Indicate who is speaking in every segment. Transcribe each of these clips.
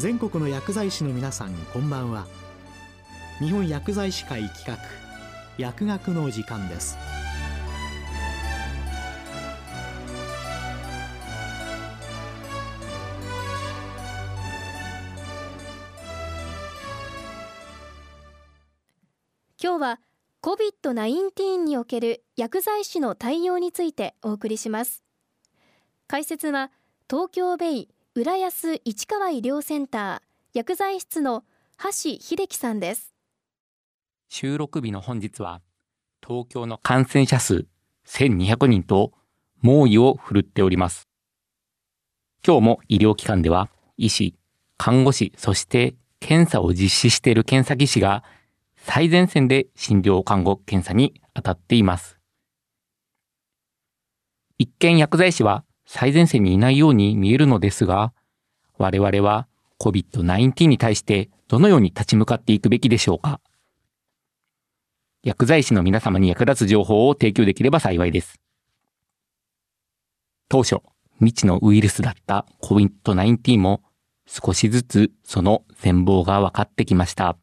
Speaker 1: 全国の薬剤師の皆さんこんばんは。日本薬剤師会企画薬学の時間です。
Speaker 2: 今日は COVID-19 における薬剤師の対応についてお送りします。解説は東京ベイ浦安市川医療センター薬剤室の橋秀樹さんです
Speaker 3: 収録日の本日は東京の感染者数1200人と猛威を振るっております今日も医療機関では医師、看護師、そして検査を実施している検査技師が最前線で診療看護検査に当たっています。一見薬剤師は最前線にいないように見えるのですが、我々は COVID-19 に対してどのように立ち向かっていくべきでしょうか薬剤師の皆様に役立つ情報を提供できれば幸いです。当初、未知のウイルスだった COVID-19 も少しずつその全貌が分かってきました。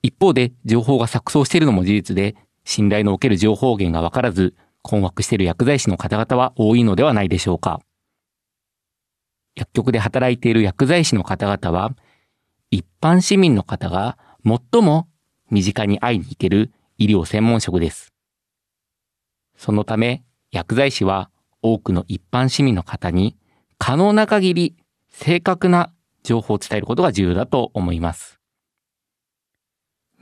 Speaker 3: 一方で情報が錯綜しているのも事実で、信頼のおける情報源がわからず、困惑している薬剤師の方々は多いのではないでしょうか。薬局で働いている薬剤師の方々は、一般市民の方が最も身近に会いに行ける医療専門職です。そのため、薬剤師は多くの一般市民の方に可能な限り正確な情報を伝えることが重要だと思います。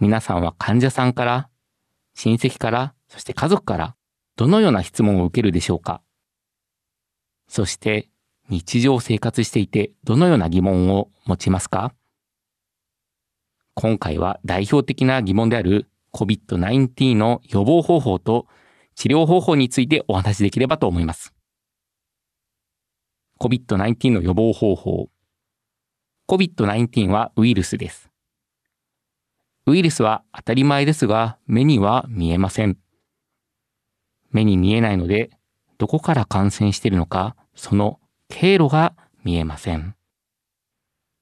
Speaker 3: 皆さんは患者さんから、親戚から、そして家族から、どのような質問を受けるでしょうか？そして、日常生活していてどのような疑問を持ちますか？今回は代表的な疑問である COVID-19 の予防方法と治療方法についてお話しできればと思います。COVID-19 の予防方法。COVID-19 はウイルスです。ウイルスは当たり前ですが、目には見えません。目に見えないので、どこから感染しているのか、その経路が見えません。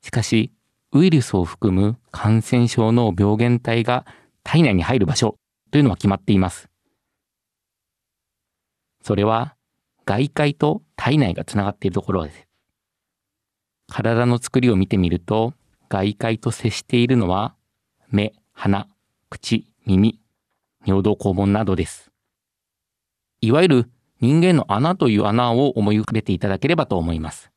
Speaker 3: しかし、ウイルスを含む感染症の病原体が体内に入る場所というのは決まっています。それは外界と体内がつながっているところです。体の作りを見てみると、外界と接しているのは目、鼻、口、耳、尿道肛門などです。いわゆる人間の穴という穴を思い浮かべていただければと思います。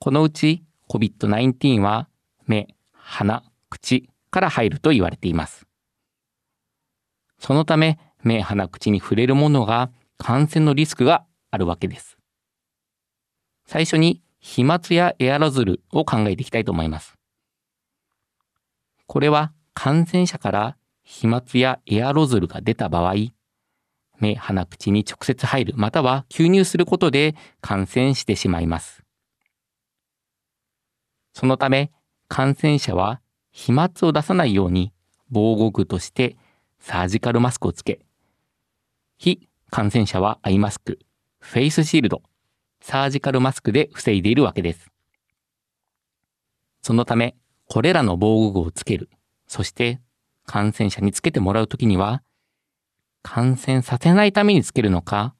Speaker 3: このうち COVID-19 は目、鼻、口から入ると言われています。そのため目、鼻、口に触れるものが感染のリスクがあるわけです。最初に飛沫やエアロゾルを考えていきたいと思います。これは感染者から飛沫やエアロゾルが出た場合、目、鼻、口に直接入る、または吸入することで感染してしまいます。そのため、感染者は飛沫を出さないように防護具としてサージカルマスクをつけ、非感染者はアイマスク、フェイスシールド、サージカルマスクで防いでいるわけです。そのため、これらの防護具をつける。そして感染者につけてもらうときには、感染させないためにつけるのか、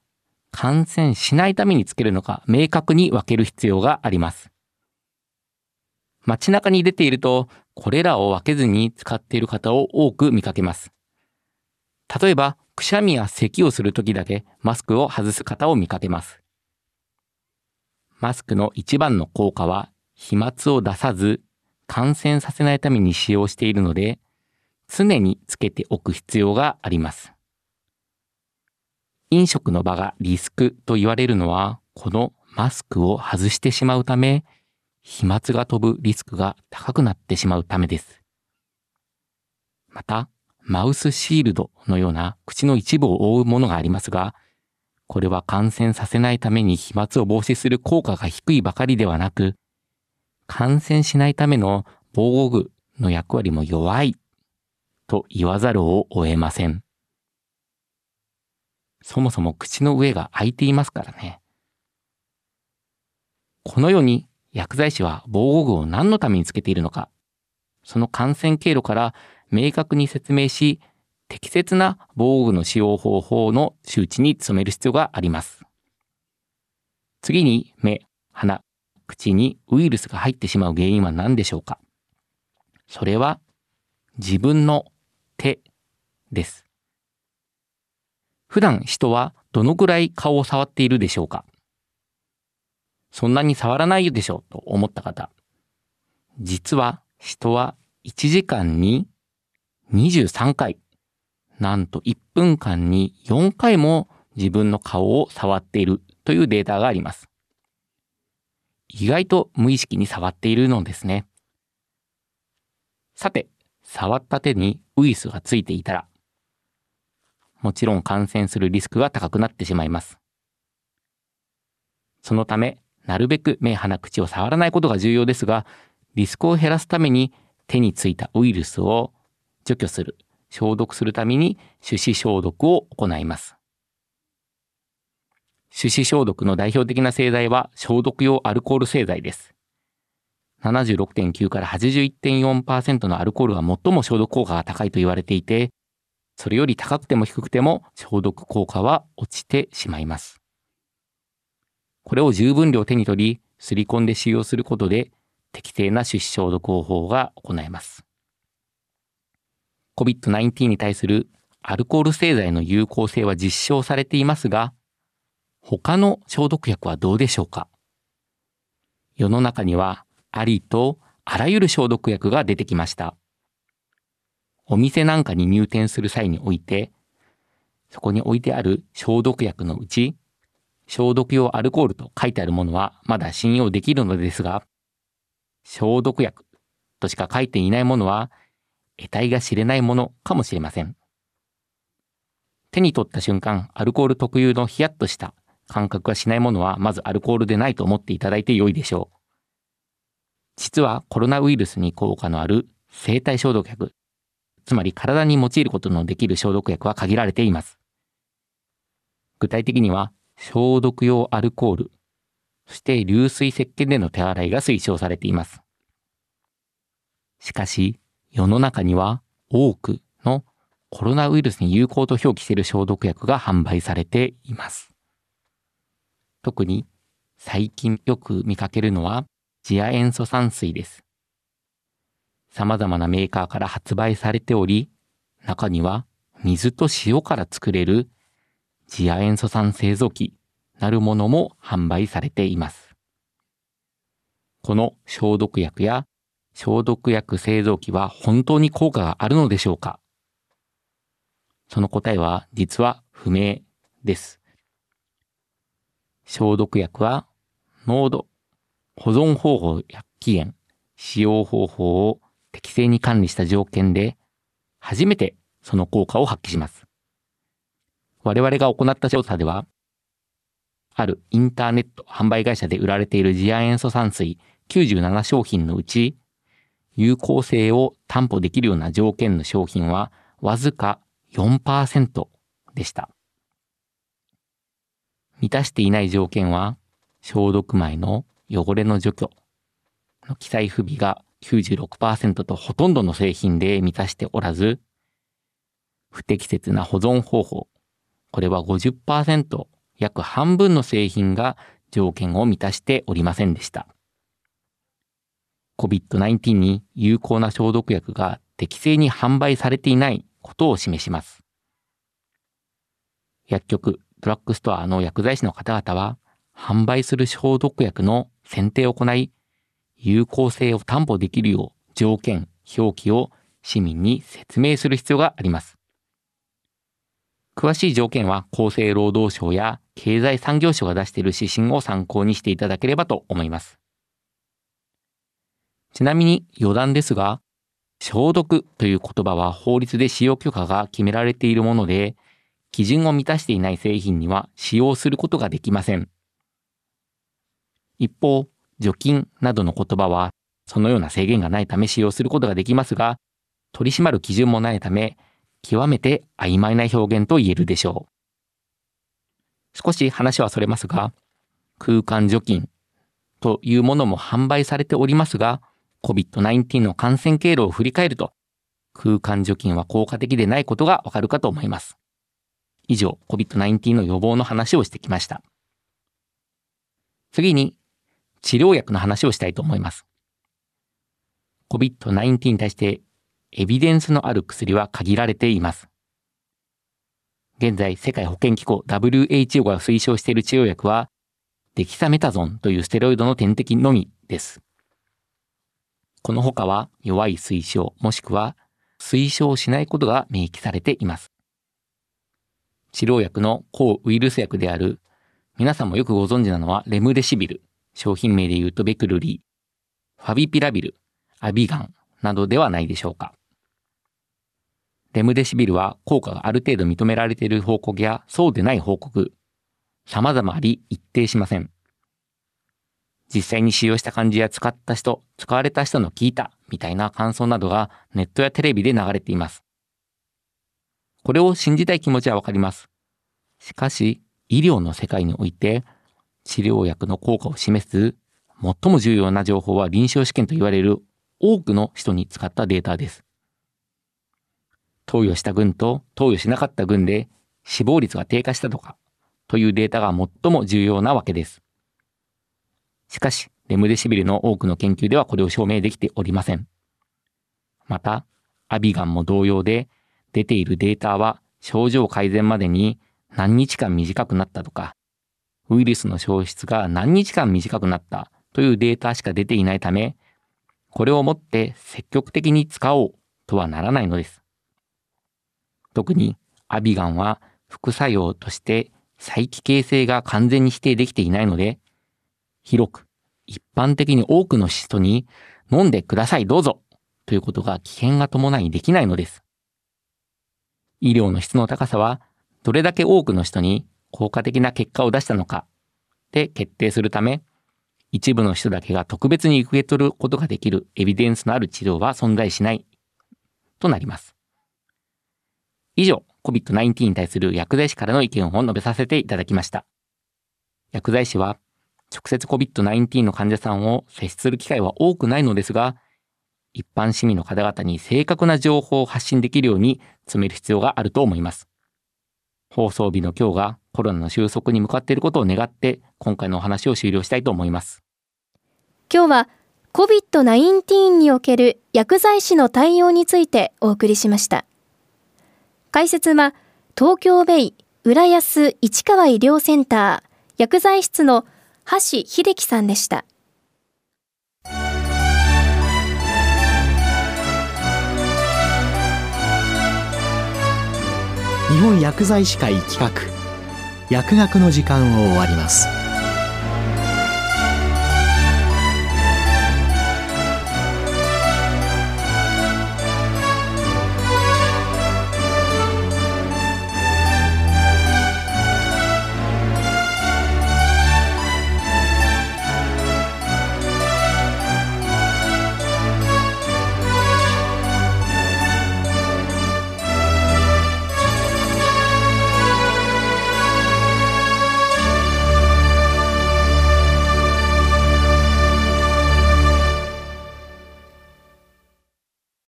Speaker 3: 感染しないためにつけるのか、明確に分ける必要があります。街中に出ていると、これらを分けずに使っている方を多く見かけます。例えば、くしゃみや咳をするときだけマスクを外す方を見かけます。マスクの一番の効果は、飛沫を出さず感染させないために使用しているので、常につけておく必要があります。飲食の場がリスクと言われるのは、このマスクを外してしまうため、飛沫が飛ぶリスクが高くなってしまうためです。また、マウスシールドのような口の一部を覆うものがありますが、これは感染させないために飛沫を防止する効果が低いばかりではなく、感染しないための防護具の役割も弱いと言わざるを得ません。そもそも口の上が開いていますからね。このように薬剤師は防護具を何のためにつけているのか、その感染経路から明確に説明し、適切な防護具の使用方法の周知に努める必要があります。次に目、鼻、口にウイルスが入ってしまう原因は何でしょうかそれは自分の手です。普段人はどのくらい顔を触っているでしょうか？そんなに触らないでしょうと思った方。実は人は1時間に23回、なんと1分間に4回も自分の顔を触っているというデータがあります。意外と無意識に触っているのですね。さて、触った手にウイルスがついていたら、もちろん感染するリスクが高くなってしまいます。そのため、なるべく目、鼻、口を触らないことが重要ですが、リスクを減らすために手についたウイルスを除去する、消毒するために手指消毒を行います。手指消毒の代表的な製剤は消毒用アルコール製剤です。76.9から81.4%のアルコールが最も消毒効果が高いと言われていて、それより高くても低くても消毒効果は落ちてしまいます。これを十分量手に取り、すり込んで使用することで適正な手指消毒方法が行えます。COVID-19 に対するアルコール製剤の有効性は実証されていますが、他の消毒薬はどうでしょうか？世の中にはありとあらゆる消毒薬が出てきました。お店なんかに入店する際において、そこに置いてある消毒薬のうち、消毒用アルコールと書いてあるものはまだ信用できるのですが、消毒薬としか書いていないものは、得体が知れないものかもしれません。手に取った瞬間、アルコール特有のヒヤッとした感覚がしないものは、まずアルコールでないと思っていただいて良いでしょう。実はコロナウイルスに効果のある生体消毒薬、つまり体に用いることのできる消毒薬は限られています。具体的には、消毒用アルコール、そして流水石鹸での手洗いが推奨されています。しかし、世の中には多くのコロナウイルスに有効と表記している消毒薬が販売されています。特に最近よく見かけるのは次亜塩素酸水です。様々なメーカーから発売されており、中には水と塩から作れる次亜塩素酸製造機なるものも販売されています。この消毒薬や消毒薬製造機は本当に効果があるのでしょうか？その答えは実は不明です。消毒薬は濃度、保存方法や期限、使用方法を適正に管理した条件で、初めてその効果を発揮します。我々が行った調査では、あるインターネット販売会社で売られている次亜塩素酸水97商品のうち、有効性を担保できるような条件の商品はわずか4%でした。満たしていない条件は、消毒前の汚れの除去の記載不備が96%とほとんどの製品で満たしておらず、不適切な保存方法、これは50%、約半分の製品が条件を満たしておりませんでした。COVID-19 に有効な消毒薬が適正に販売されていないことを示します。薬局、ドラッグストアの薬剤師の方々は、販売する消毒薬の選定を行い、有効性を担保できるよう条件、表記を市民に説明する必要があります。詳しい条件は厚生労働省や経済産業省が出している指針を参考にしていただければと思います。ちなみに余談ですが、消毒という言葉は法律で使用許可が決められているもので、基準を満たしていない製品には使用することができません。一方、除菌などの言葉は、そのような制限がないため使用することができますが、取り締まる基準もないため、極めて曖昧な表現と言えるでしょう。少し話はそれますが、空間除菌というものも販売されておりますが、COVID-19 の感染経路を振り返ると、空間除菌は効果的でないことがわかるかと思います。以上、COVID-19 の予防の話をしてきました。次に、治療薬の話をしたいと思います。COVID-19 に対してエビデンスのある薬は限られています。現在、世界保健機構 WHO が推奨している治療薬は、デキサメタゾンというステロイドの点滴のみです。この他は弱い推奨もしくは推奨しないことが明記されています。治療薬の抗ウイルス薬である皆さんもよくご存知なのはレムデシビル、商品名で言うとベクルリー、ファビピラビル、アビガンなどではないでしょうか。レムデシビルは効果がある程度認められている報告やそうでない報告、様々あり一定しません。実際に使用した感じや使った人、使われた人の聞いたみたいな感想などがネットやテレビで流れています。これを信じたい気持ちはわかります。しかし、医療の世界において治療薬の効果を示す最も重要な情報は臨床試験と言われる多くの人に使ったデータです。投与した群と投与しなかった群で死亡率が低下したとかというデータが最も重要なわけです。しかし、レムデシビルの多くの研究ではこれを証明できておりません。また、アビガンも同様で、出ているデータは症状改善までに何日間短くなったとか、ウイルスの消失が何日間短くなったというデータしか出ていないため、これをもって積極的に使おうとはならないのです。特にアビガンは副作用として再帰形成が完全に否定できていないので、広く一般的に多くの人に飲んでくださいどうぞということが危険が伴いできないのです。医療の質の高さはどれだけ多くの人に効果的な結果を出したのかで決定するため、一部の人だけが特別に受け取ることができるエビデンスのある治療は存在しないとなります。以上、COVID-19 に対する薬剤師からの意見を述べさせていただきました。薬剤師は、直接 COVID-19 の患者さんを接する機会は多くないのですが、一般市民の方々に正確な情報を発信できるように詰める必要があると思います。放送日の今日がコロナの収束に向かっていることを願って、今回のお話を終了したいと思います。
Speaker 2: 今日は COVID-19 における薬剤師の対応についてお送りしました。解説は東京ベイ浦安市川医療センター薬剤室の橋秀樹さんでした。
Speaker 1: 日本薬剤師会企画薬学の時間を終わります。